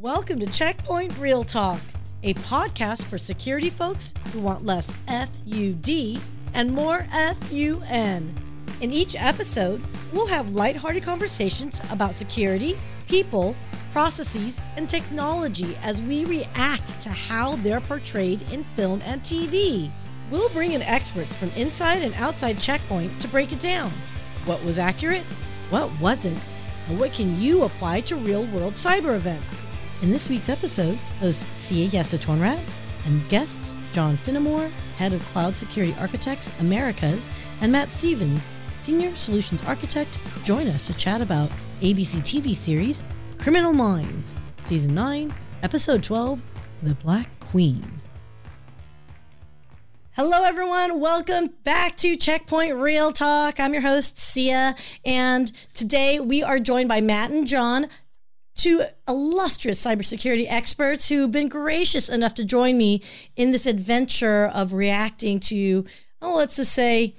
Welcome to Check Point ReelTalk, a podcast for security folks who want less FUD and more FUN. In each episode, we'll have lighthearted conversations about security, people, processes, and technology as we react to how they're portrayed in film and TV. We'll bring in experts from inside and outside Check Point to break it down. What was accurate? What wasn't? And what can you apply to real world cyber events? In this week's episode, host Syya Yasotornrat and guests John Finnamore, Head of Cloud Security Architects Americas, and Matt Stevens, Senior Solutions Architect, join us to chat about ABC TV series Criminal Minds, Season 9, Episode 12 The Black Queen. Hello, everyone. Welcome back to Check Point ReelTalk. I'm your host, Syya, and today we are joined by Matt and John, two illustrious cybersecurity experts who've been gracious enough to join me in this adventure of reacting to, oh, let's just say,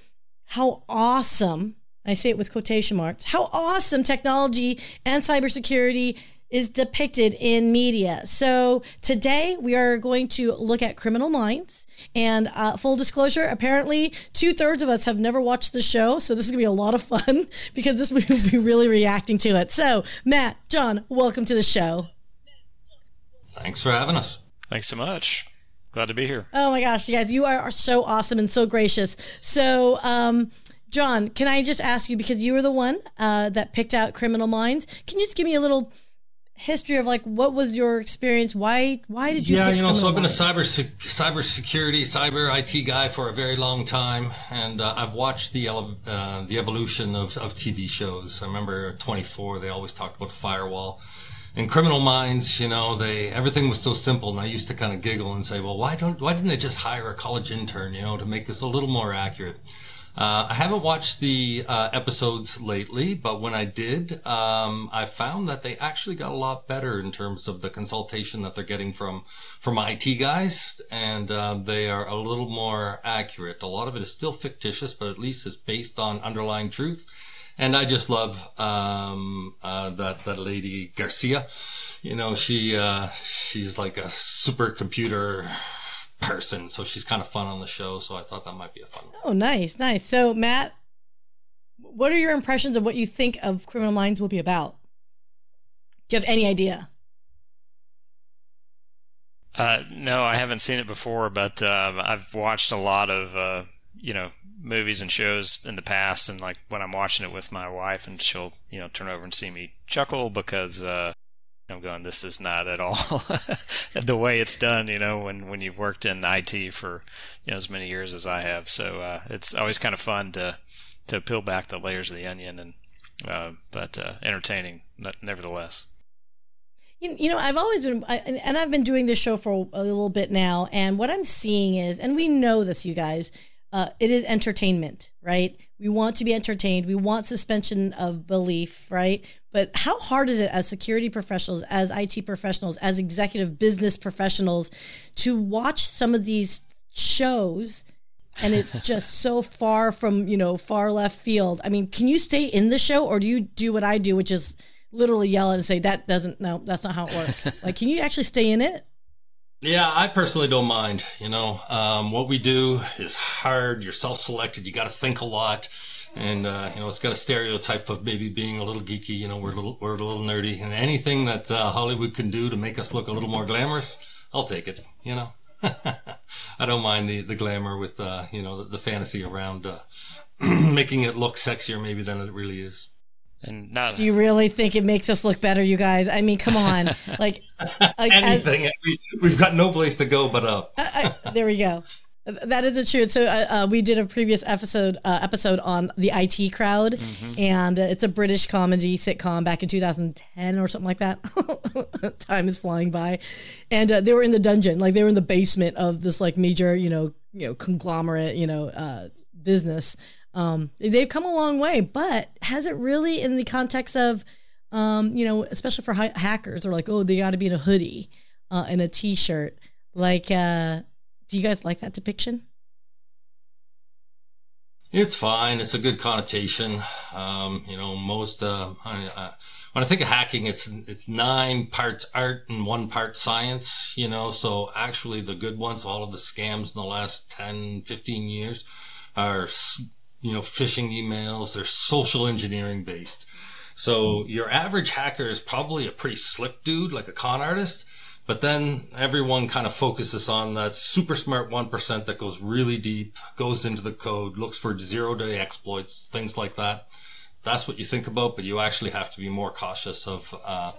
how awesome, I say it with quotation marks, how awesome technology and cybersecurity is depicted in media. So today we are going to look at Criminal Minds. And uh, full disclosure, apparently two thirds of us have never watched the show. So this is going to be a lot of fun because this will be really reacting to it. So, Matt, John, welcome to the show. Thanks for having us. Thanks so much. Glad to be here. Oh my gosh, you guys, you are, are so awesome and so gracious. So, um, John, can I just ask you because you were the one uh, that picked out Criminal Minds? Can you just give me a little history of like what was your experience? Why why did you? Yeah, you know, so I've been a cyber cyber security, cyber IT guy for a very long time, and uh, I've watched the uh, the evolution of, of TV shows. I remember 24; they always talked about firewall. In Criminal Minds, you know, they everything was so simple, and I used to kind of giggle and say, "Well, why don't why didn't they just hire a college intern, you know, to make this a little more accurate?" Uh, I haven't watched the uh, episodes lately, but when I did, um, I found that they actually got a lot better in terms of the consultation that they're getting from from IT guys, and uh, they are a little more accurate. A lot of it is still fictitious, but at least it's based on underlying truth. And I just love um, uh, that that lady Garcia. You know, she uh, she's like a supercomputer person, so she's kind of fun on the show. So I thought that might be a fun. one. Oh, nice, nice. So Matt, what are your impressions of what you think of Criminal Minds will be about? Do you have any idea? Uh, no, I haven't seen it before, but uh, I've watched a lot of uh, you know movies and shows in the past, and like when I'm watching it with my wife, and she'll you know turn over and see me chuckle because uh, I'm going, this is not at all the way it's done, you know, when, when you've worked in IT for, you know, as many years as I have. So, uh, it's always kind of fun to, to peel back the layers of the onion and, uh, but, uh, entertaining nevertheless. You, know, I've always been, and I've been doing this show for a little bit now. And what I'm seeing is, and we know this, you guys, uh, it is entertainment, right? We want to be entertained. We want suspension of belief, right? But how hard is it as security professionals, as IT professionals, as executive business professionals to watch some of these shows and it's just so far from, you know, far left field. I mean, can you stay in the show or do you do what I do, which is literally yell and say, that doesn't, no, that's not how it works. like, can you actually stay in it? Yeah, I personally don't mind. You know, um, what we do is hard. You're self-selected. You got to think a lot and uh, you know it's got a stereotype of maybe being a little geeky. You know, we're a little we're a little nerdy, and anything that uh, Hollywood can do to make us look a little more glamorous, I'll take it. You know, I don't mind the the glamour with uh, you know the, the fantasy around uh, making it look sexier maybe than it really is. And not. Do you really think it makes us look better, you guys? I mean, come on, like, like anything. As, we, have got no place to go but up. I, I, there we go. That is a truth. So uh, uh, we did a previous episode uh, episode on the IT crowd, mm-hmm. and uh, it's a British comedy sitcom back in 2010 or something like that. Time is flying by, and uh, they were in the dungeon, like they were in the basement of this like major, you know, you know, conglomerate, you know, uh, business. Um, they've come a long way, but has it really, in the context of, um, you know, especially for hi- hackers, are like, oh, they got to be in a hoodie and a t-shirt, like do you guys like that depiction? It's fine. It's a good connotation. Um, you know, most uh, I, when I think of hacking, it's it's nine parts art and one part science, you know. So actually, the good ones, all of the scams in the last 10, 15 years, are you know phishing emails. They're social engineering based. So your average hacker is probably a pretty slick dude, like a con artist. But then everyone kind of focuses on that super smart 1% that goes really deep, goes into the code, looks for zero day exploits, things like that that's what you think about, but you actually have to be more cautious of uh,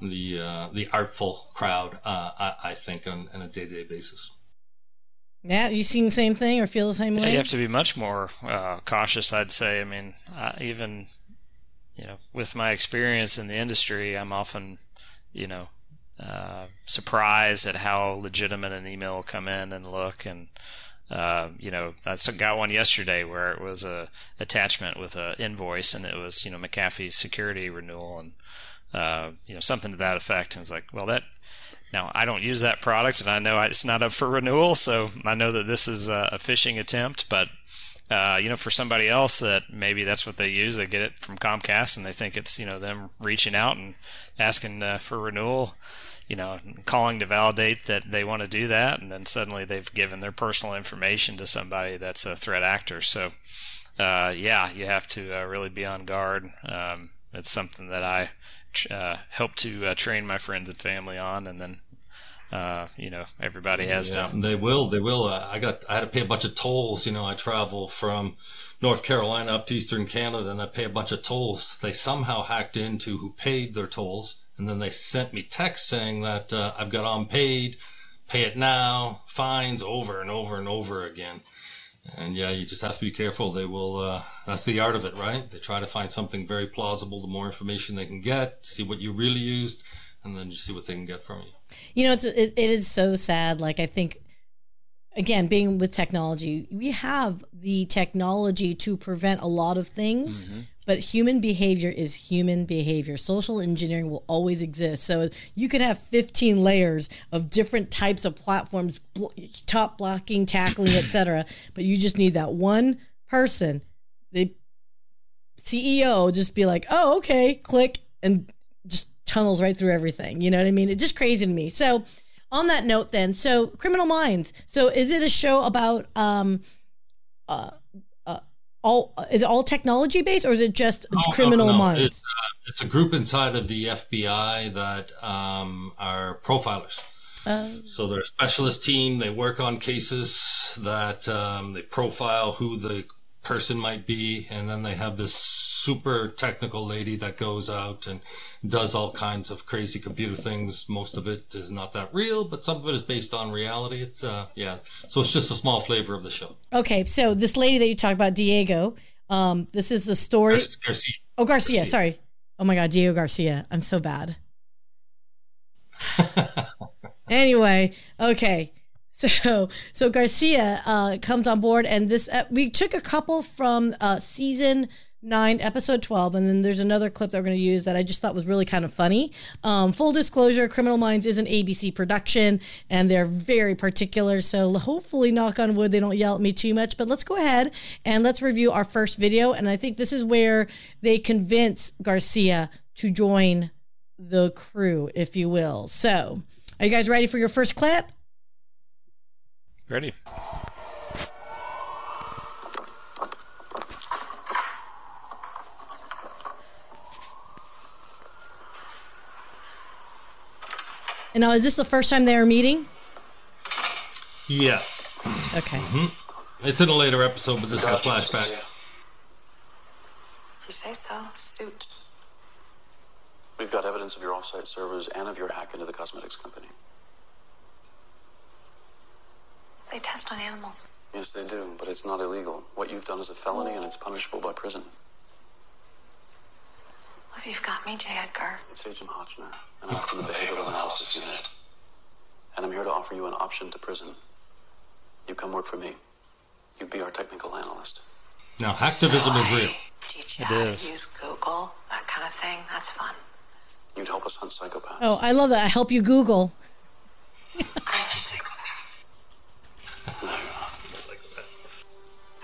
the uh, the artful crowd. Uh, I, I, think on, on a day to day basis. Yeah, you seen the same thing or feel the same way? Yeah, you have to be much more uh, cautious. I'd say. I mean, even you know, with my experience in the industry, I'm often you know uh, surprised at how legitimate an email will come in and look and uh, you know, I got one yesterday where it was a attachment with an invoice, and it was you know McAfee's security renewal, and uh, you know something to that effect. And it's like, well, that now I don't use that product, and I know it's not up for renewal, so I know that this is a, a phishing attempt. But uh, you know, for somebody else that maybe that's what they use, they get it from Comcast, and they think it's you know them reaching out and asking uh, for renewal you know, calling to validate that they want to do that, and then suddenly they've given their personal information to somebody that's a threat actor. So, uh, yeah, you have to uh, really be on guard. Um, it's something that I uh, help to uh, train my friends and family on, and then uh, you know everybody has yeah, to. They will. They will. Uh, I got. I had to pay a bunch of tolls. You know, I travel from North Carolina up to Eastern Canada, and I pay a bunch of tolls. They somehow hacked into who paid their tolls and then they sent me text saying that uh, I've got unpaid, pay it now, fines over and over and over again. And yeah, you just have to be careful. They will, uh, that's the art of it, right? They try to find something very plausible. The more information they can get, see what you really used, and then you see what they can get from you. You know, it's, it, it is so sad. Like, I think, again, being with technology, we have the technology to prevent a lot of things. Mm-hmm but human behavior is human behavior. Social engineering will always exist. So you could have 15 layers of different types of platforms, top blocking, tackling, etc. But you just need that one person, the CEO, just be like, "Oh, okay," click, and just tunnels right through everything. You know what I mean? It's just crazy to me. So, on that note, then, so Criminal Minds. So, is it a show about um, uh, all is it all technology based or is it just no, criminal no, no. minds? It's, uh, it's, a group inside of the FBI that um, are profilers. Um, so they're a specialist team. They work on cases that um, they profile who the person might be, and then they have this super technical lady that goes out and does all kinds of crazy computer things. Most of it is not that real, but some of it is based on reality. It's uh, yeah. So it's just a small flavor of the show. Okay, so this lady that you talked about, Diego. Um, this is the story. Garcia. Oh, Garcia, Garcia. Sorry. Oh my God, Diego Garcia. I'm so bad. anyway, okay. So, so Garcia uh, comes on board, and this uh, we took a couple from uh, season 9, episode 12, and then there's another clip that we're going to use that I just thought was really kind of funny. Um, full disclosure Criminal Minds is an ABC production, and they're very particular. So hopefully, knock on wood, they don't yell at me too much. But let's go ahead and let's review our first video. And I think this is where they convince Garcia to join the crew, if you will. So, are you guys ready for your first clip? Ready. And now, is this the first time they are meeting? Yeah. Okay. Mm-hmm. It's in a later episode, but this is a flashback. You say so. Suit. We've got evidence of your offsite servers and of your hack into the cosmetics company. They test on animals. Yes, they do, but it's not illegal. What you've done is a felony and it's punishable by prison. Well, If you've got me, J. Edgar. It's Agent Hotchner, and I'm from the Behavioral Analysis Unit. And I'm here to offer you an option to prison. You come work for me. You'd be our technical analyst. Now, hacktivism is real. Teach you it how is. to use Google, that kind of thing. That's fun. You'd help us hunt psychopaths. Oh, I love that. I help you Google. I'm a psychopath. no, you're not. a psychopath.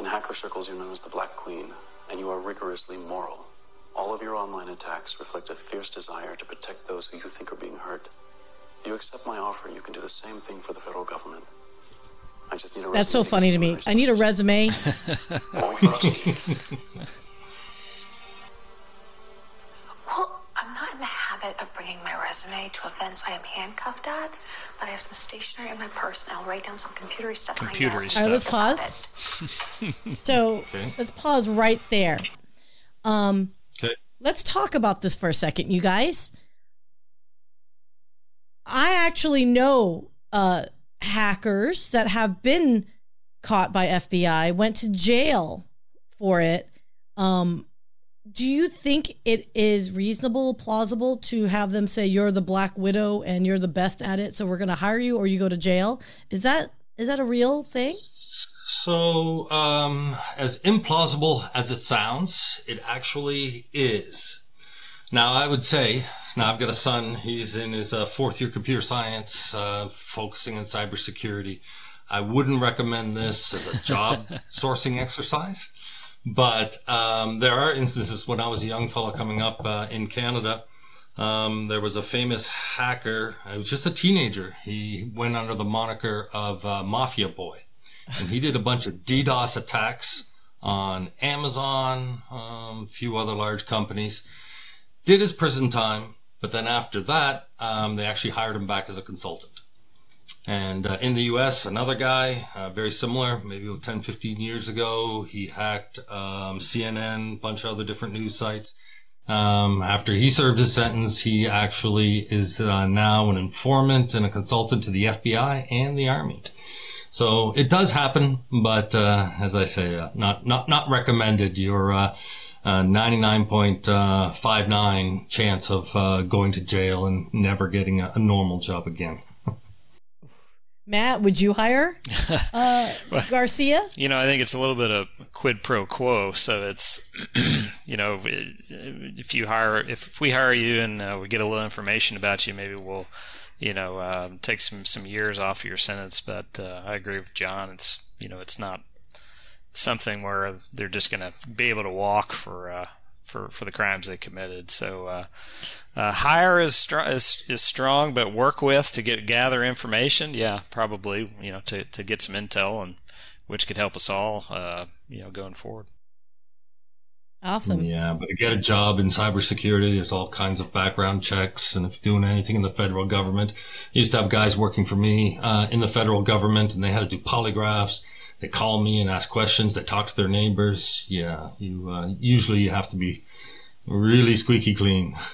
In hacker circles, you're known as the Black Queen, and you are rigorously moral All of your online attacks reflect a fierce desire to protect those who you think are being hurt. You accept my offer, you can do the same thing for the federal government. I just need a That's so funny to me. I need a resume. habit of bringing my resume to events I am handcuffed at, but I have some stationery in my purse and I'll write down some computery stuff. I know. Computery All right, let's stuff. pause. So Okay. let's pause right there. Um, Okay. let's talk about this for a second, you guys. I actually know uh, hackers that have been caught by FBI, went to jail for it. Um, do you think it is reasonable, plausible to have them say you're the Black Widow and you're the best at it, so we're going to hire you, or you go to jail? Is that is that a real thing? So, um, as implausible as it sounds, it actually is. Now, I would say, now I've got a son, he's in his uh, fourth year computer science, uh, focusing on cybersecurity. I wouldn't recommend this as a job sourcing exercise, but um, there are instances when I was a young fellow coming up uh, in Canada. Um, there was a famous hacker. He was just a teenager. He went under the moniker of uh, Mafia Boy and he did a bunch of DDoS attacks on Amazon, um, a few other large companies. Did his prison time, but then after that, um, they actually hired him back as a consultant. And uh, in the U.S., another guy, uh, very similar, maybe 10, 15 years ago, he hacked um, CNN, bunch of other different news sites. Um, after he served his sentence, he actually is uh, now an informant and a consultant to the FBI and the Army. So it does happen, but uh, as I say, uh, not not not recommended. You're uh, uh, 99.59 chance of going to jail and never getting a, a normal job again. Matt, would you hire uh, Garcia? You know, I think it's a little bit of quid pro quo. So it's, you know, if you hire, if we hire you and uh, we get a little information about you, maybe we'll, you know, uh, take some some years off of your sentence. But uh, I agree with John. It's, you know, it's not something where they're just going to be able to walk for uh, for for the crimes they committed. So uh, uh, hire is, str- is is strong, but work with to get gather information. Yeah, probably you know to to get some intel and which could help us all. Uh, you know, going forward. Awesome. Yeah, but to get a job in cybersecurity, there's all kinds of background checks. And if you're doing anything in the federal government, I used to have guys working for me uh, in the federal government, and they had to do polygraphs. They call me and ask questions. They talk to their neighbors. Yeah, you uh, usually you have to be really squeaky clean.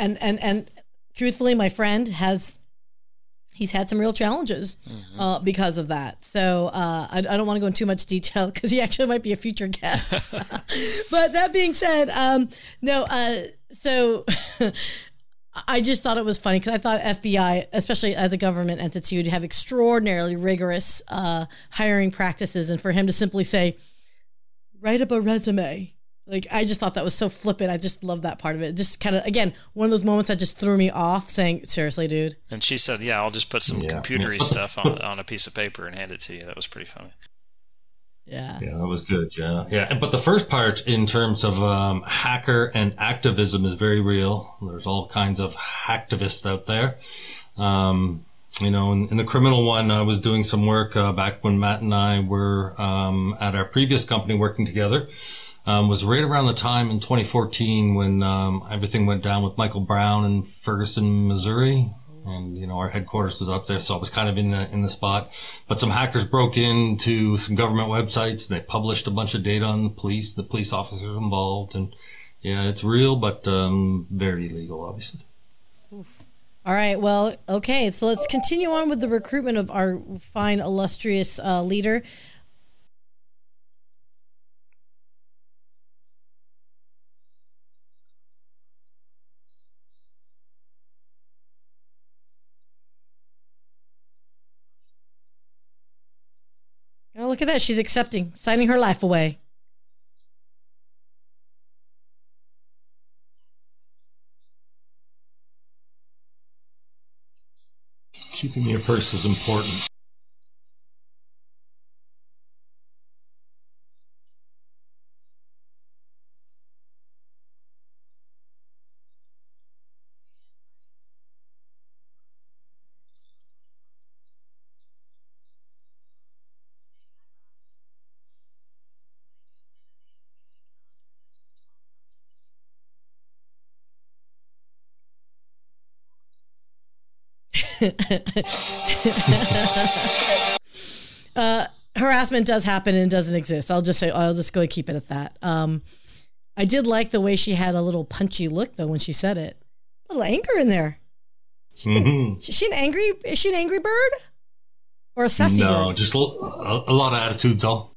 And and and truthfully, my friend has he's had some real challenges uh, because of that. So uh, I, I don't want to go into too much detail because he actually might be a future guest. but that being said, um, no. Uh, so I just thought it was funny because I thought FBI, especially as a government entity, would have extraordinarily rigorous uh, hiring practices, and for him to simply say, "Write up a resume." Like I just thought that was so flippant. I just love that part of it. Just kind of again one of those moments that just threw me off. Saying seriously, dude. And she said, "Yeah, I'll just put some Yeah. computery stuff on on a piece of paper and hand it to you." That was pretty funny. Yeah. Yeah, that was good. Yeah, yeah. But the first part, in terms of um, hacker and activism, is very real. There's all kinds of hacktivists out there. Um, you know, in, in the criminal one, I was doing some work uh, back when Matt and I were um, at our previous company working together. Um, was right around the time in 2014 when um, everything went down with Michael Brown in Ferguson, Missouri, and you know our headquarters was up there, so I was kind of in the in the spot. But some hackers broke into some government websites and they published a bunch of data on the police, the police officers involved, and yeah, it's real, but um, very illegal, obviously. All right. Well, okay. So let's continue on with the recruitment of our fine, illustrious uh, leader. Look at that. She's accepting, signing her life away. Keeping your purse is important. Uh, harassment does happen and doesn't exist. I'll just say I'll just go and keep it at that. Um, I did like the way she had a little punchy look though when she said it. A little anger in there. Mhm. Is she an angry? Is she an angry bird or a sassy No, bird? just a, a, a lot of attitudes. All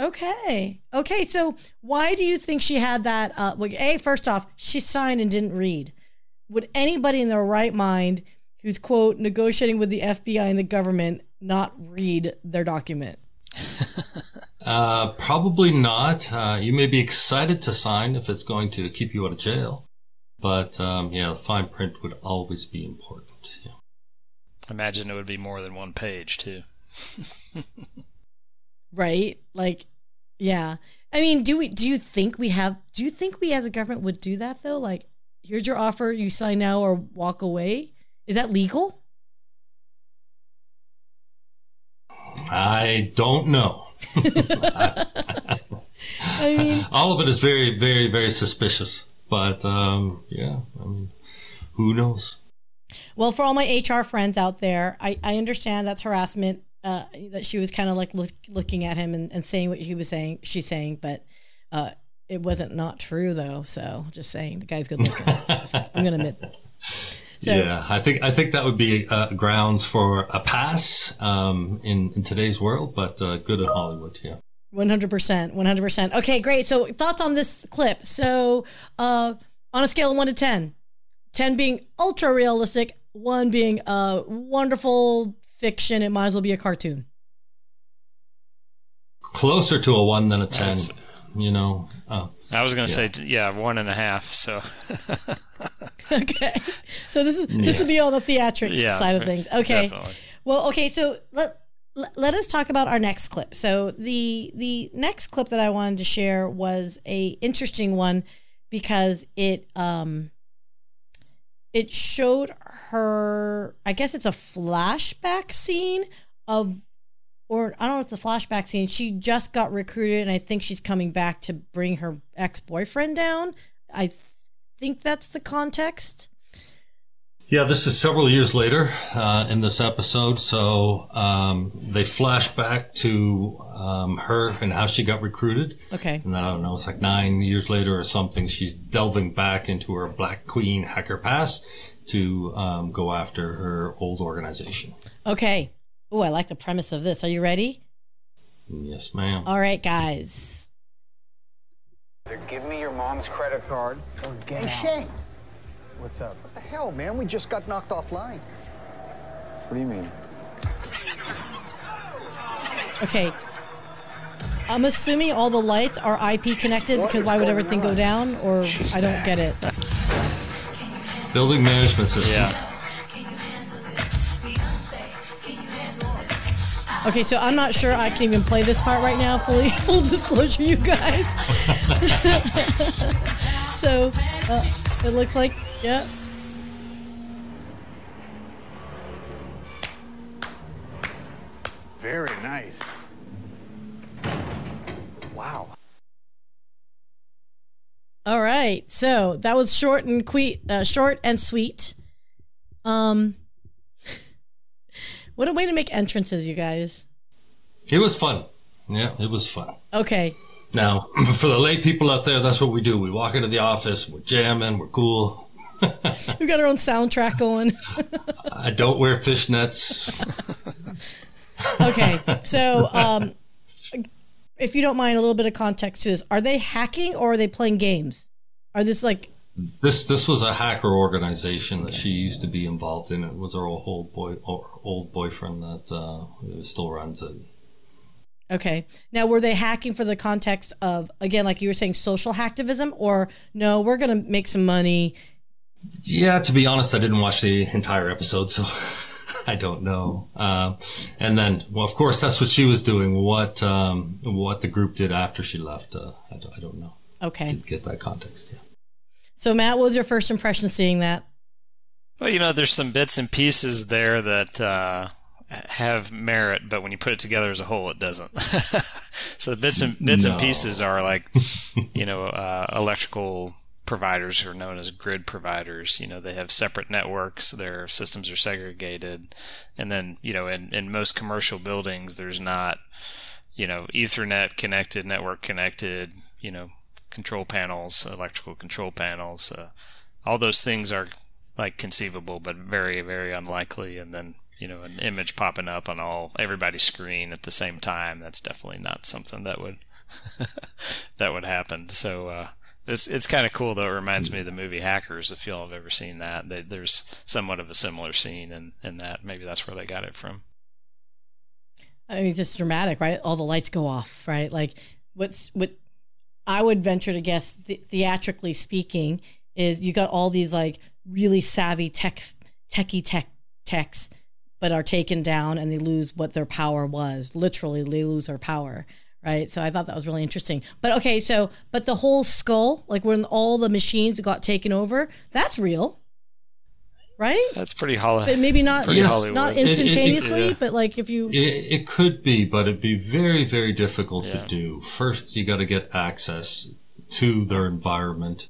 Okay. Okay. So why do you think she had that? Uh, well, a first off, she signed and didn't read. Would anybody in their right mind who's quote negotiating with the FBI and the government not read their document? uh, probably not. Uh, you may be excited to sign if it's going to keep you out of jail, but um, yeah, the fine print would always be important. Yeah. I imagine it would be more than one page too. Right? Like, yeah. I mean, do we? Do you think we have? Do you think we as a government would do that though? Like, here's your offer. You sign now or walk away. Is that legal? I don't know. I mean, All of it is very, very, very suspicious. But um, yeah, I mean, who knows? Well, for all my HR friends out there, I, I understand that's harassment. Uh, that she was kind of like look, looking at him and, and saying what he was saying, she's saying, but uh, it wasn't not true though. So just saying, the guy's good looking. I'm gonna admit. So, yeah, I think I think that would be uh, grounds for a pass um, in in today's world, but uh, good in Hollywood. Yeah. 100%. 100%. Okay, great. So, thoughts on this clip. So, uh, on a scale of 1 to 10, 10 being ultra realistic, 1 being a wonderful fiction, it might as well be a cartoon. Closer to a one than a ten. That's- You know. I was going to say, yeah, one and a half. So, okay. So, this is this would be on the theatrics yeah, side of things. Okay. definitely. Well, okay, so let let- let us talk about our next clip. So the the next clip that I wanted to share was a interesting one because it um it showed her I guess it's a flashback scene of or I don't know if it's a flashback scene. She just got recruited and I think she's coming back to bring her ex-boyfriend down. I th- think that's the context. Yeah, this is several years later uh, in this episode. So um, they flash back to um, her and how she got recruited. Okay. And then I don't know, it's like nine years later or something. She's delving back into her Black Queen hacker past to um, go after her old organization. Okay. Oh, I like the premise of this. Are you ready? Yes, ma'am. All right, guys. Give me your mom's credit card. or get Hey, Shay, What's up? what the hell, man? We just got knocked offline. What do you mean? Okay. I'm assuming all the lights are IP connected What because why would going everything go down? Or I don't get it. Building management system. Yeah. Okay, so I'm not sure I can even play this part right now. Fully, full disclosure, you guys. so uh, it looks like, yeah. Very nice. Wow. All right. So that was short and que- uh, short and sweet. Um, what a way to make entrances, you guys. It was fun. Yeah, it was fun. Okay. Now, for the lay people out there, that's what we do. We walk into the office, we're jamming, we're cool. We've got our own soundtrack going. I don't wear fishnets. Okay, so um, if you don't mind a little bit of context to this, are they hacking or are they playing games? Are this like This this was a hacker organization that she used to be involved in. It was her old boy, old boyfriend that uh, still runs it. okay? Now, were they hacking for the context of again, like you were saying, social hacktivism, or no? We're gonna make some money. Yeah, to be honest, I didn't watch the entire episode, so I don't know. Um, and then, well, of course, that's what she was doing. What um, what the group did after she left, uh, I, don't, I don't know. Okay, Didn't get that context. Yeah. So Matt, what was your first impression seeing that? Well, you know, there's some bits and pieces there that uh, have merit, but when you put it together as a whole, it doesn't. so the bits and bits and pieces are like, you know, uh, electrical providers who are known as grid providers. You know, they have separate networks, their systems are segregated. And then, you know, in, in most commercial buildings, there's not, you know, Ethernet connected, network connected, you know, control panels, electrical control panels. Uh, all those things are like conceivable, but very, very unlikely. And then, you know, an image popping up on all everybody's screen at the same time. That's definitely not something that would that would happen. So uh, it's it's kind of cool though. It reminds me of the movie Hackers. If y'all have ever seen that, they, there's somewhat of a similar scene in in that. Maybe that's where they got it from. I mean, it's dramatic, right? All the lights go off, right? Like, what's what I would venture to guess, th- theatrically speaking, is you got all these like really savvy tech, techie tech techs, but are taken down and they lose what their power was. Literally, they lose their power, right? So I thought that was really interesting. But okay, so but the whole skull, like when all the machines got taken over, that's real, right? That's pretty hollow. But maybe not Pretty not Hollywood. It- it- it- instantaneously, yeah. but like if you It, it could be, but it'd be very, very difficult Yeah. to do. First, you got to get access to their environment.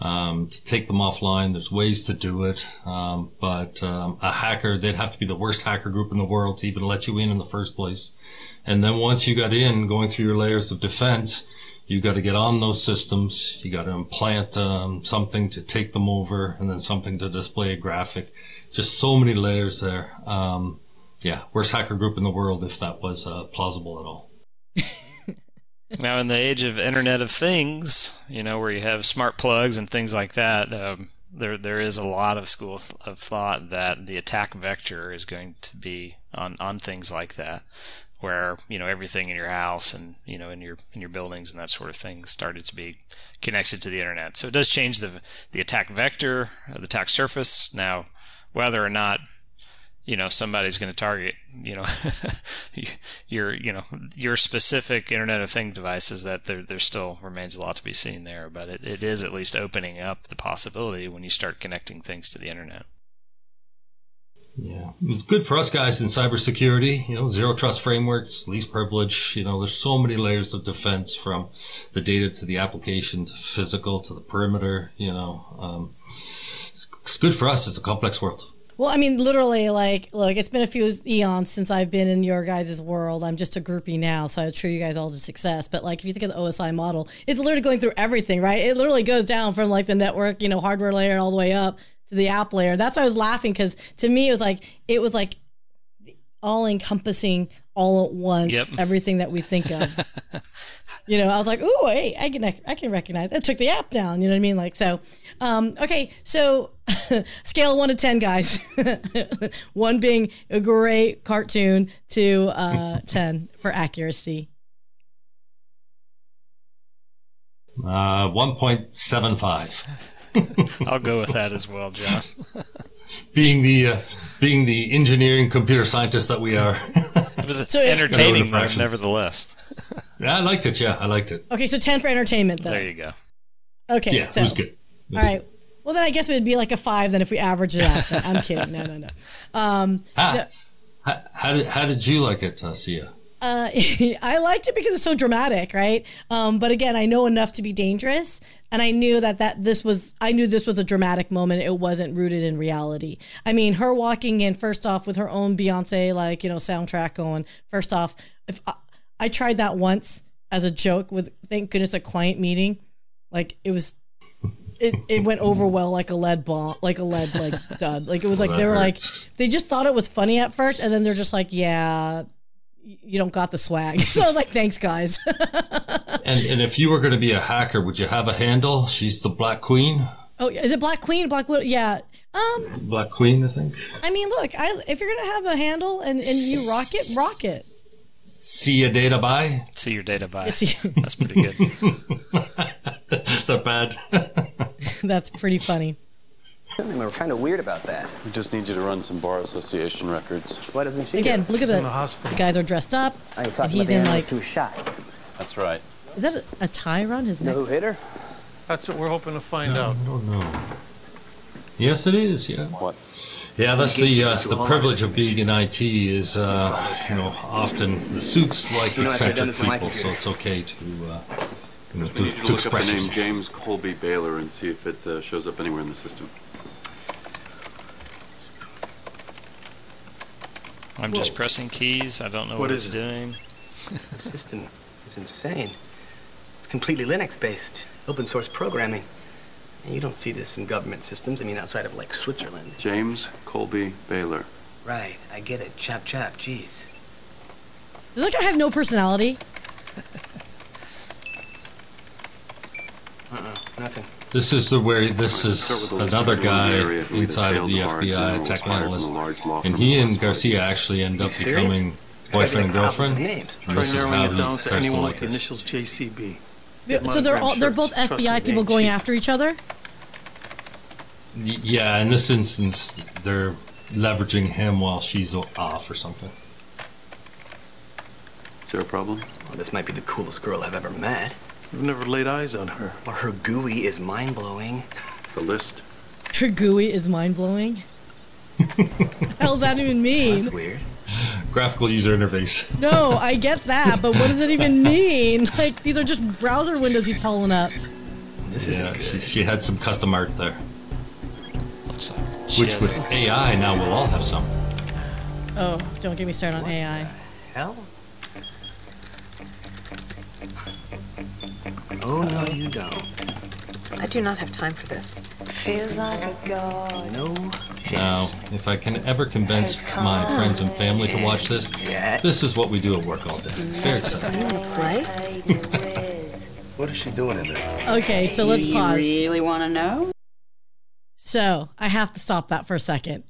Um, to take them offline, there's ways to do it. Um, but um, a hacker, they'd have to be the worst hacker group in the world to even let you in in the first place. And then once you got in, going through your layers of defense, you got to get on those systems. You got to implant um, something to take them over, and then something to display a graphic. Just so many layers there. Um, yeah, worst hacker group in the world if that was uh, plausible at all. Now, in the age of Internet of Things, you know, where you have smart plugs and things like that, um, there there is a lot of school of, thought that the attack vector is going to be on, on things like that, where you know everything in your house and you know in your in your buildings and that sort of thing started to be connected to the internet. So it does change the the attack vector, uh, the attack surface. Now, whether or not you know somebody's going to target you know your you know your specific internet of things devices that there there still remains a lot to be seen there but it, it is at least opening up the possibility when you start connecting things to the internet Yeah, it's good for us guys in cybersecurity. You know, zero trust frameworks, least privilege. You know, there's so many layers of defense from the data to the application to physical to the perimeter. You know, um, it's, it's good for us. It's a complex world. Well, I mean, literally, like, look, it's been a few eons since I've been in your guys' world. I'm just a groupie now, so I cheer you guys all to success. But like, if you think of the OSI model, it's literally going through everything, right? It literally goes down from like the network, you know, hardware layer all the way up to the app layer. That's why I was laughing because to me, it was like it was like all encompassing, all at once, Yep. everything that we think of. you know, I was like, ooh, hey, I can I can recognize. It took the app down. You know what I mean? Like so. Um, okay, so scale one to ten, guys. one being a great cartoon to uh, ten for accuracy. Uh, 1.75. i'll go with that as well john being the uh, being the engineering computer scientist that we are. it was So- entertaining Go though, nevertheless yeah, I liked it. Yeah, I liked it. Okay, so ten for entertainment, though. there you go Okay, Yeah, so it was good. It was all right. Well, then I guess it would be like a five. Then if we average it out, I'm kidding. No, no, no. Um, Ah, how, how did how did you like it, uh, Syya? Uh, I liked it because it's so dramatic, right? Um, but again, I know enough to be dangerous, and I knew that that this was I knew this was a dramatic moment. It wasn't rooted in reality. I mean, her walking in first off with her own Beyonce like you know soundtrack going. First off, if I, I tried that once as a joke with thank goodness a client meeting, like it was. It, it went over well like a lead bomb, like a lead like dud. Like it was like Well, they were like they just thought it was funny at first, and then they're just like, yeah, you don't got the swag. So I was like, thanks, guys. And and if you were going to be a hacker, would you have a handle? She's the Black Queen. oh, is it Black Queen? Black Widow? Yeah. Um, Black Queen, I think. I mean, look, I if you're gonna have a handle and, and you rock it, rock it. Sia Data Buy. see your data by that's pretty good Is that bad? That's pretty funny. They were kind of weird about that. We just need you to run some bar association records. Why doesn't she Again, get look at the, the guys are dressed up, I ain't and talking he's about the in like, who was shot. That's right. is that a, a tie around his You know neck? who hit her? That's what we're hoping to find I out. don't know. Yes, it is. Yeah. What? Yeah, that's the uh, the privilege of being in IT is uh, you know often the suits like You know, eccentric this on my people, so it's okay to uh, you know, to, need to to look up the express name yourself. James Colby Baylor and see if it uh, shows up anywhere in the system. I'm just pressing keys. I don't know what, What it's it? doing. The system is insane. It's completely Linux based, open source programming. And you don't see this in government systems, I mean, outside of like Switzerland. James Colby Baylor. Right, I get it. Chap chap, jeez. Does that guy have no personality? Uh uh nothing. This is the where this is with a list another guy in the area who either inside of the the bar exam or FBI was tech fired from a analyst, and he and. Garcia actually end up becoming boyfriend and girlfriend. names. And Try this is how he starts to like her. initials JCB. So they're all they're both FBI people going after each other. Yeah, in this instance, they're leveraging him while she's off or something. Is there a problem? Well, this might be the coolest girl I've ever met. I've never laid eyes on her. Well, her GUI is mind blowing. The list? Her GUI is mind blowing. hell does that even mean? That's weird. Graphical user interface. No, I get that, but what does it even mean? Like these are just browser windows he's pulling up. This Yeah, she, she had some custom art there, Looks like which with AI now we'll all have some. Oh, don't get me started on AI. Hell? Oh, no, you don't. I do not have time for this. Feels like a god. No Now, if I can ever convince my friends and family to watch this, Yeah. this is what we do at work all day. It's very exciting. Play? What is she doing in there? Okay, so let's pause. you pause. really want to know? So I have to stop that for a second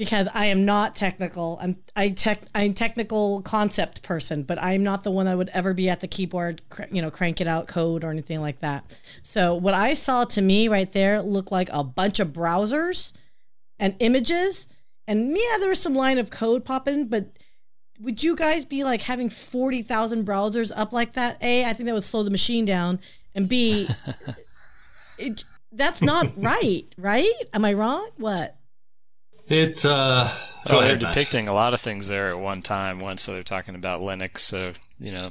because I am not technical. I'm I tech I'm technical concept person, but I'm not the one that would ever be at the keyboard, cr- you know, cranking out code or anything like that. So what I saw to me right there looked like a bunch of browsers and images, and yeah, there was some line of code popping, but. Would you guys be like having 40,000 browsers up like that? A, I think that would slow the machine down. And B, it, that's not right, right? Am I wrong? What? It's uh. Go Oh, they're Matt. depicting a lot of things there at one time. One, so they're talking about Linux, so you know,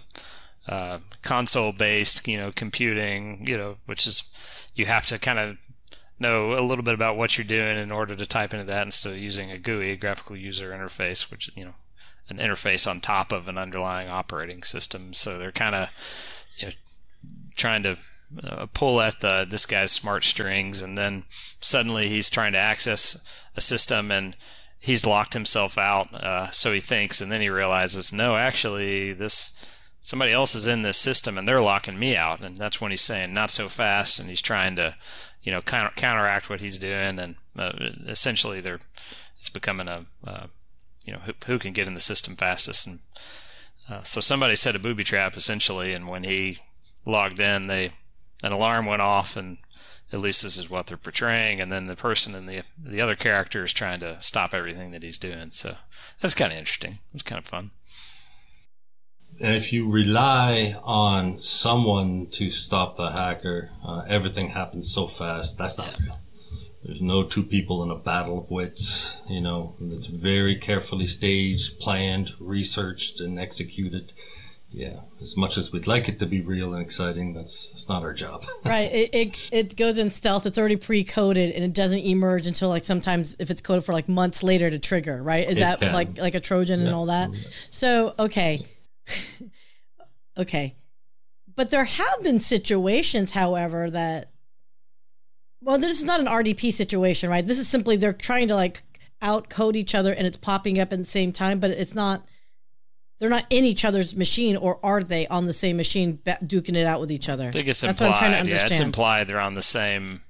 uh, console-based, you know, computing, you know, which is you have to kind of know a little bit about what you're doing in order to type into that instead of using a GUI, a graphical user interface, which you know, an interface on top of an underlying operating system. So they're kind of you know, trying to uh, pull at the this guy's smart strings, and then suddenly he's trying to access a system and he's locked himself out. Uh, so he thinks, and then he realizes, no, actually, this somebody else is in this system, and they're locking me out. And that's when he's saying, not so fast, and he's trying to, you know, counter, counteract what he's doing, and uh, essentially, they're it's becoming a uh, you know who, who can get in the system fastest and uh, so somebody set a booby trap essentially and when he logged in they an alarm went off and at least this is what they're portraying and then the person in the the other character is trying to stop everything that he's doing so that's kind of interesting it was kind of fun And if you rely on someone to stop the hacker, uh, everything happens so fast. That's not real. There's no two people in a battle of wits. You know, it's very carefully staged, planned, researched, and executed. Yeah, as much as we'd like it to be real and exciting, that's that's not our job. Right. It, it it goes in stealth. It's already pre-coded, and it doesn't emerge until like sometimes if it's coded for like months later to trigger. Right? Is It that can. like like a Trojan and all that? Mm-hmm. So okay, okay, but there have been situations, however, that well, this is not an RDP situation, right? This is simply they're trying to like out code each other, and it's popping up at the same time, but it's not. They're not in each other's machine, or are they on the same machine, ba- duking it out with each other? I think it's That's implied. what I'm trying to Yeah, it's implied they're on the same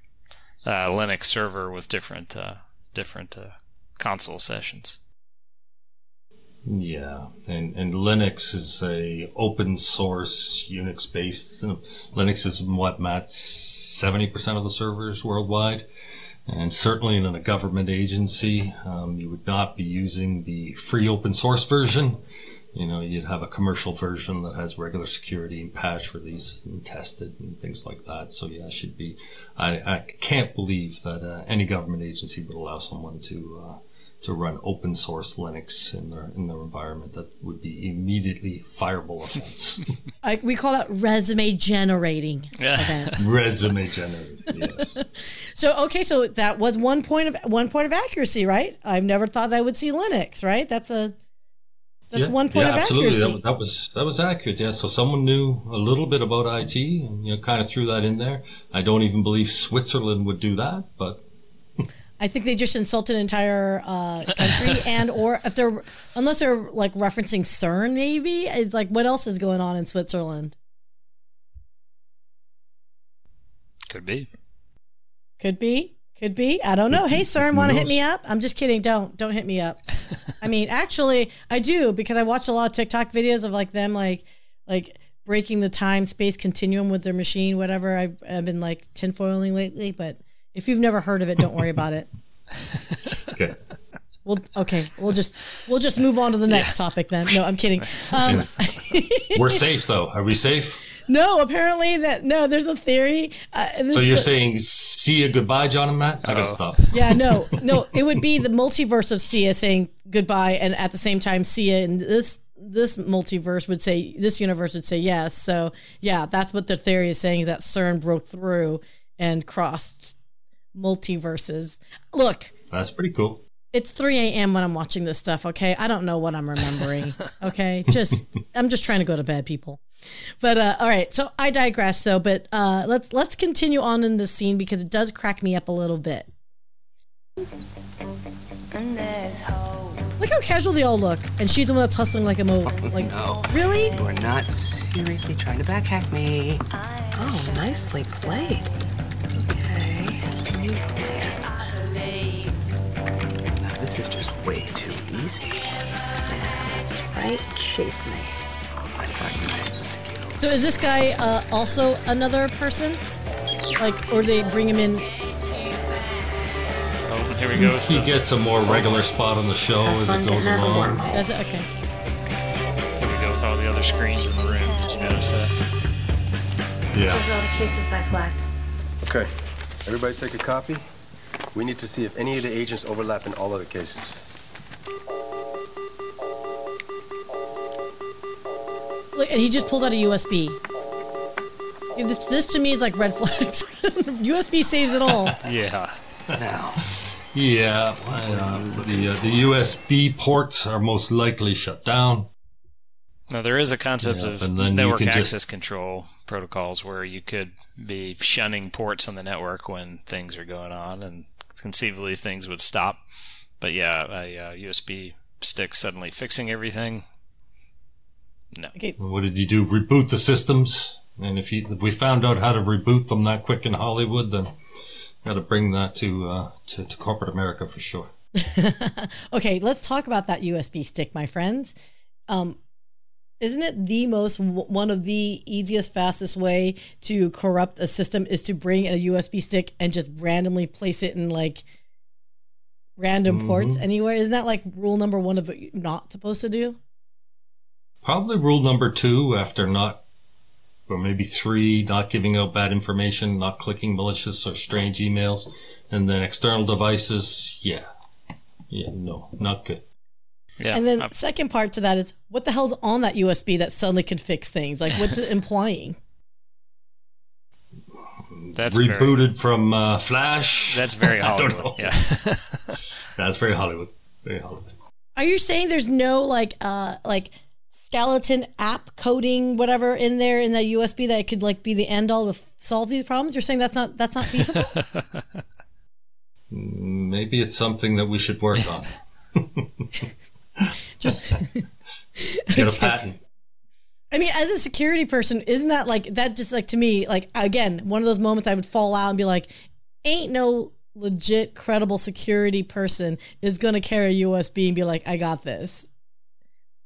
uh, Linux server with different uh, different uh, console sessions. Yeah, and and Linux is a open source Unix based. Linux is what Matt seventy percent of the servers worldwide, and certainly in a government agency, um, you would not be using the free open source version. You know, you'd have a commercial version that has regular security and patch release and tested and things like that. So yeah, it should be. I, I can't believe that uh, any government agency would allow someone to uh, to run open source Linux in their in their environment. That would be immediately fireable offense. I, we call that resume generating. Resume generating. Yes. So okay, so that was one point of one point of accuracy, right? I've never thought I would see Linux, right? That's a that's yeah, one point yeah, of absolutely. accuracy. That, that was that was accurate. Yeah. So someone knew a little bit about IT and you know kind of threw that in there. I don't even believe Switzerland would do that, but I think they just insult an entire uh, country, and or if they're unless they're like referencing CERN, maybe it's like what else is going on in Switzerland? Could be. Could be, could be. I don't know. Hey, CERN, want to hit me up? I'm just kidding. Don't don't hit me up. I mean, actually, I do because I watch a lot of TikTok videos of like them like like breaking the time space continuum with their machine, whatever. I've, I've been like tinfoiling lately, but if you've never heard of it, don't worry about it. okay. Well, okay, we'll just we'll just move on to the next topic then. No, I'm kidding. Um, we're safe though. Are we safe? No, apparently that no. There's a theory. Uh, this, So you're saying see you goodbye, John and Matt? I gotta stop. yeah, no, no. It would be the multiverse of Syya saying goodbye, and at the same time, Syya in this this multiverse would say this universe would say yes. So yeah, that's what the theory is saying is that CERN broke through and crossed multiverses. Look, That's pretty cool. it's 3 a.m. when I'm watching this stuff. Okay, I don't know what I'm remembering. Okay, just I'm just trying to go to bed, people. But uh, all right, so I digress. though. but uh, let's let's continue on in this scene because it does crack me up a little bit. And there's hope. Look how casual they all look, and she's the one that's hustling like a mo. Like No. really? You are not seriously trying to backhack me. Oh, nicely played. Okay. Now, this is just way too easy. That's right. Chase me. So is this guy uh, also another person? Like, or they bring him in? Oh, here we go. He the- gets a more regular spot on the show as it goes along. Does it? Okay. Here we go with all the other screens in the room. Did you notice that? Yeah. Those are all the cases I flagged. Okay, everybody take a copy. We need to see if any of the agents overlap in all of the cases. And he just pulled out a USB. This, this to me is like red flags. USB saves it all. Yeah. Now, Yeah, uh, the uh, the USB ports are most likely shut down. Now there is a concept Yeah, of and then you network can just- access control protocols where you could be shunning ports on the network when things are going on, and conceivably things would stop. But yeah, a, uh USB stick suddenly fixing everything. No. Okay. What did you do? Reboot the systems? And if, you, if we found out how to reboot them that quick in Hollywood, then got to bring that to, uh, to to corporate America for sure. okay, let's talk about that USB stick, my friends. Um, isn't it the most one of the easiest, fastest way to corrupt a system is to bring a USB stick and just randomly place it in like random ports anywhere? Isn't that like rule number one of what you're not supposed to do? Probably rule number two after not, or maybe three, not giving out bad information, not clicking malicious or strange emails, and then external devices. Yeah, yeah, no, not good. Yeah. and then second part to that is what the hell's on that USB that suddenly can fix things? Like what's it implying? that's very, Rebooted from uh, Flash. that's very I don't Hollywood. know. Yeah. That's very Hollywood. Very Hollywood. Are you saying there's no like uh like skeleton app coding whatever in there in that USB that could like be the end all to f- solve these problems? You're saying that's not that's not feasible? Maybe it's something that we should work on. Just Get a patent. I mean, as a security person, isn't that like that just like to me, like again, one of those moments I would fall out and be like, ain't no legit credible security person is gonna carry a USB and be like, I got this.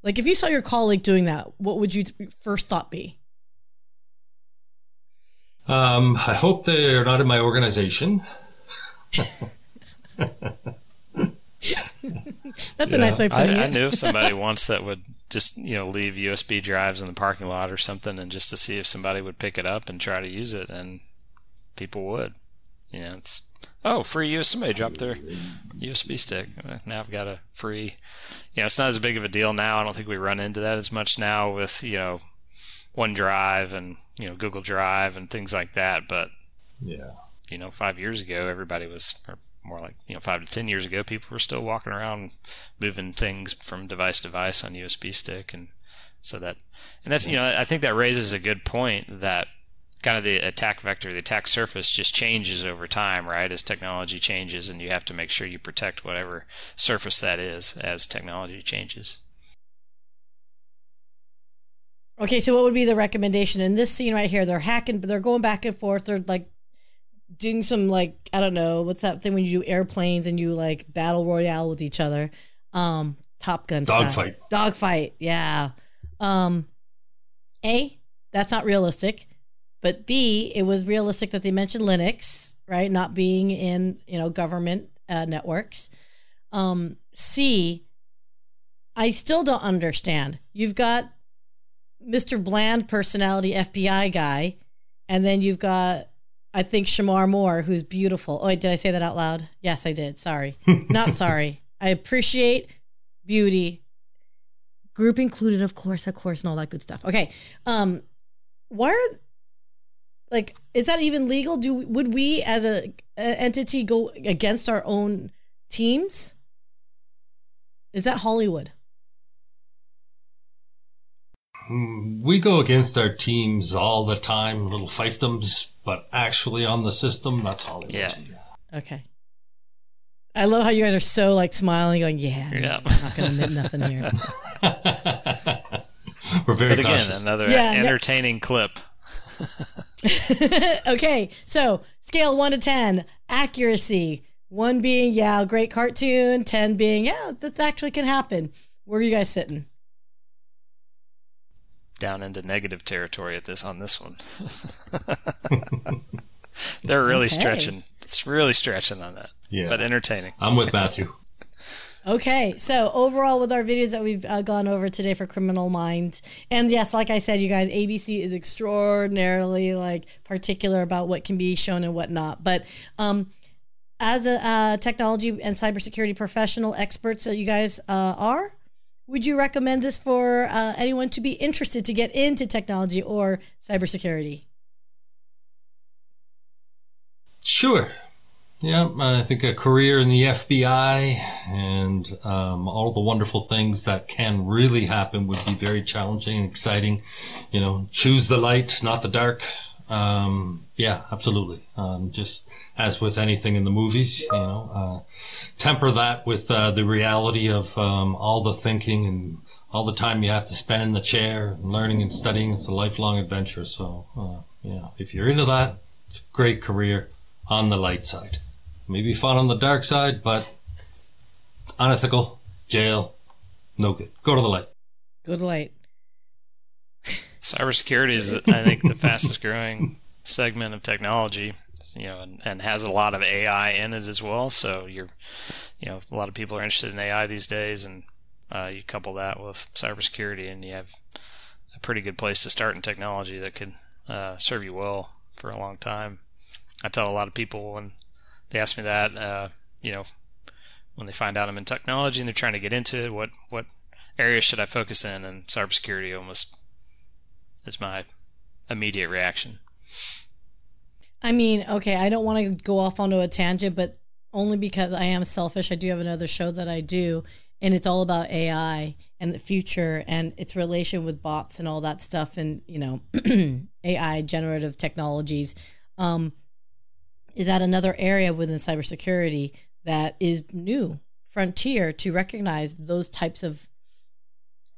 Like if you saw your colleague doing that, what would you first thought be? Um, I hope they're not in my organization. That's a nice way of I, putting I it. knew of somebody once that would just you know leave USB drives in the parking lot or something, and just to see if somebody would pick it up and try to use it, and people would. You know, it's Oh, free USB dropped their USB stick. Uh, Now I've got a free. You know, it's not as big of a deal now. I don't think we run into that as much now with you know OneDrive and you know Google Drive and things like that. But Yeah. you know, five years ago, everybody was, or more like you know, five to ten years ago, people were still walking around moving things from device to device on USB stick, and so that, and that's you know, I think that raises a good point that kind of the attack vector, the attack surface just changes over time, right? As technology changes, and you have to make sure you protect whatever surface that is as technology changes. Okay, so what would be the recommendation in this scene right here? They're hacking, but they're going back and forth. They're like doing some like I don't know what's that thing when you do airplanes and you like battle royale with each other. Um, Top Gun style. Dogfight. Dogfight, yeah. Um, a that's not realistic, but B it was realistic that they mentioned Linux, right? Not being in you know government uh, networks. Um, C I still don't understand. You've got Mr. Bland personality FBI guy, and then you've got I think Shemar Moore, who's beautiful. Oh, wait, did I say that out loud? Yes, I did. Sorry. Not sorry. I appreciate beauty. Group included, of course, of course, and all that good stuff. Okay. Um, why are like is that even legal? Do would we as a, a entity go against our own teams? Is that Hollywood? Mm, We go against our teams all the time, little fiefdoms, but actually on the system, that's Hollywood. Yeah. Okay. I love how you guys are so like smiling, going, "Yeah, Yeah. I'm not gonna admit nothing here." We're very but again, cautious. another Yeah, no- entertaining clip. okay, so scale one to ten, accuracy. One being yeah, great cartoon. Ten being yeah, that actually can happen. Where are you guys sitting? down into negative territory at this on this one. They're really Okay. stretching. It's really stretching on that. Yeah. But entertaining. I'm with Matthew. Okay, so overall, with our videos that we've uh, gone over today for Criminal Minds, and yes, like I said, you guys, ABC is extraordinarily like particular about what can be shown and what not. But um, as a uh, technology and cybersecurity professional experts that you guys uh, are, would you recommend this for uh, anyone to be interested to get into technology or cybersecurity? Sure. Yeah, I think a career in the FBI and um, all the wonderful things that can really happen would be very challenging and exciting. You know, choose the light, not the dark. Um, yeah, absolutely. Um, just as with anything in the movies, you know, uh, temper that with uh, the reality of um, all the thinking and all the time you have to spend in the chair and learning and studying. It's a lifelong adventure. So, uh, yeah, if you're into that, it's a great career on the light side. Maybe fun on the dark side, but unethical, jail, no good. Go to the light. Good light. Cybersecurity is, I think, the fastest growing segment of technology. You know, and, and has a lot of AI in it as well. So you're, you know, a lot of people are interested in AI these days, and uh, you couple that with cybersecurity, and you have a pretty good place to start in technology that could uh, serve you well for a long time. I tell a lot of people when they ask me that, uh, you know, when they find out I'm in technology and they're trying to get into it, what what areas should I focus in? And cybersecurity almost is my immediate reaction. I mean, okay, I don't want to go off onto a tangent, but only because I am selfish. I do have another show that I do, and it's all about AI and the future and its relation with bots and all that stuff, and you know, AI generative technologies. Um, is that another area within cybersecurity that is new, frontier to recognize those types of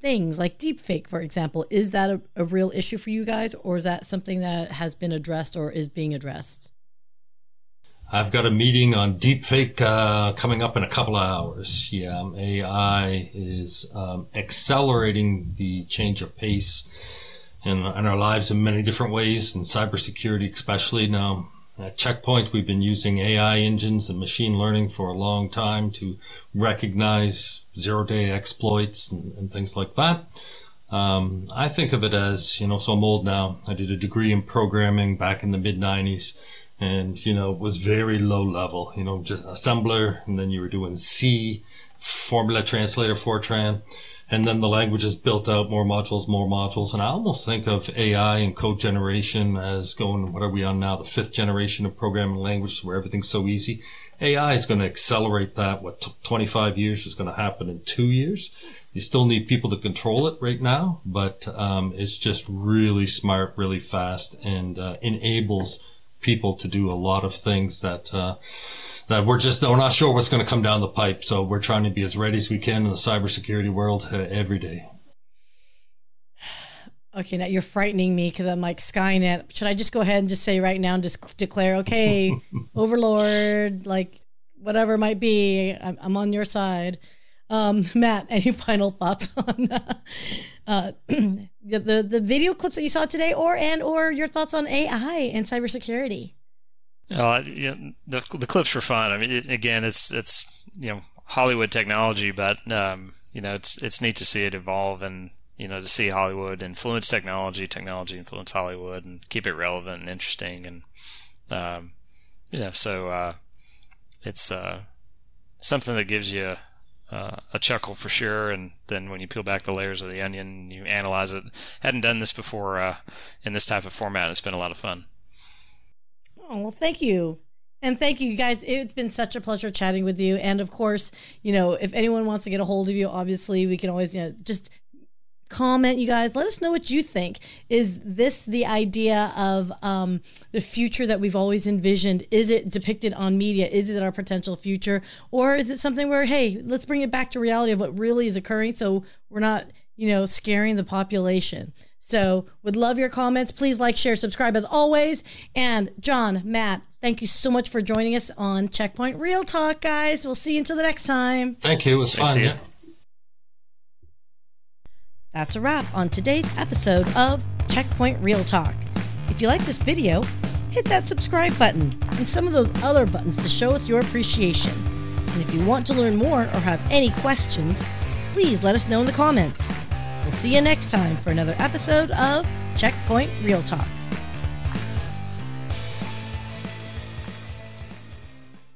things like deepfake, for example. Is that a, a real issue for you guys, or is that something that has been addressed or is being addressed? I've got a meeting on deepfake uh, coming up in a couple of hours. Yeah, um, AI is um, accelerating the change of pace in, in our lives in many different ways, and cybersecurity especially. Now, at Check Point, we've been using AI engines and machine learning for a long time to recognize zero-day exploits and, and things like that. Um, I think of it as, you know, so I'm old now. I did a degree in programming back in the mid 90s. and you know was very low level. You know, just assembler, and then you were doing C, formula translator, Fortran, and then the language is built out more modules, more modules, and I almost think of AI and code generation as going. What are we on now? The fifth generation of programming languages, where everything's so easy. AI is going to accelerate that. What t- 25 years is going to happen in two years. You still need people to control it right now, but um, it's just really smart, really fast, and uh, enables people to do a lot of things that uh, that we're just we're not sure what's going to come down the pipe. So we're trying to be as ready as we can in the cybersecurity world uh, every day. Okay, now you're frightening me because I'm like Skynet. Should I just go ahead and just say right now and just declare, okay, Overlord, like whatever it might be, I'm, I'm on your side. Um, Matt, any final thoughts on uh, uh, the, the the video clips that you saw today, or and or your thoughts on AI and cybersecurity? Well, yeah, the the clips were fun. I mean, it, again, it's it's you know Hollywood technology, but um, you know it's it's neat to see it evolve and you know to see Hollywood influence technology, technology influence Hollywood, and keep it relevant and interesting, and um, you know so uh, it's uh, something that gives you uh, a chuckle for sure. And then when you peel back the layers of the onion, you analyze it. Hadn't done this before uh, in this type of format. It's been a lot of fun. Oh, well, thank you. And thank you you guys. It's been such a pleasure chatting with you. And of course, you know, if anyone wants to get a hold of you, obviously we can always, you know, just comment you guys let us know what you think is this the idea of um, the future that we've always envisioned is it depicted on media is it our potential future or is it something where hey let's bring it back to reality of what really is occurring so we're not you know scaring the population so would love your comments. Please like share subscribe as always. And john matt thank you so much for joining us on Check Point ReelTalk guys. We'll see you until the next time. Thank you. It was fun. Yeah that's a wrap on today's episode of Check Point ReelTalk. If you like this video, hit that subscribe button and some of those other buttons to show us your appreciation. And if you want to learn more or have any questions, please let us know in the comments. We'll see you next time for another episode of Check Point ReelTalk.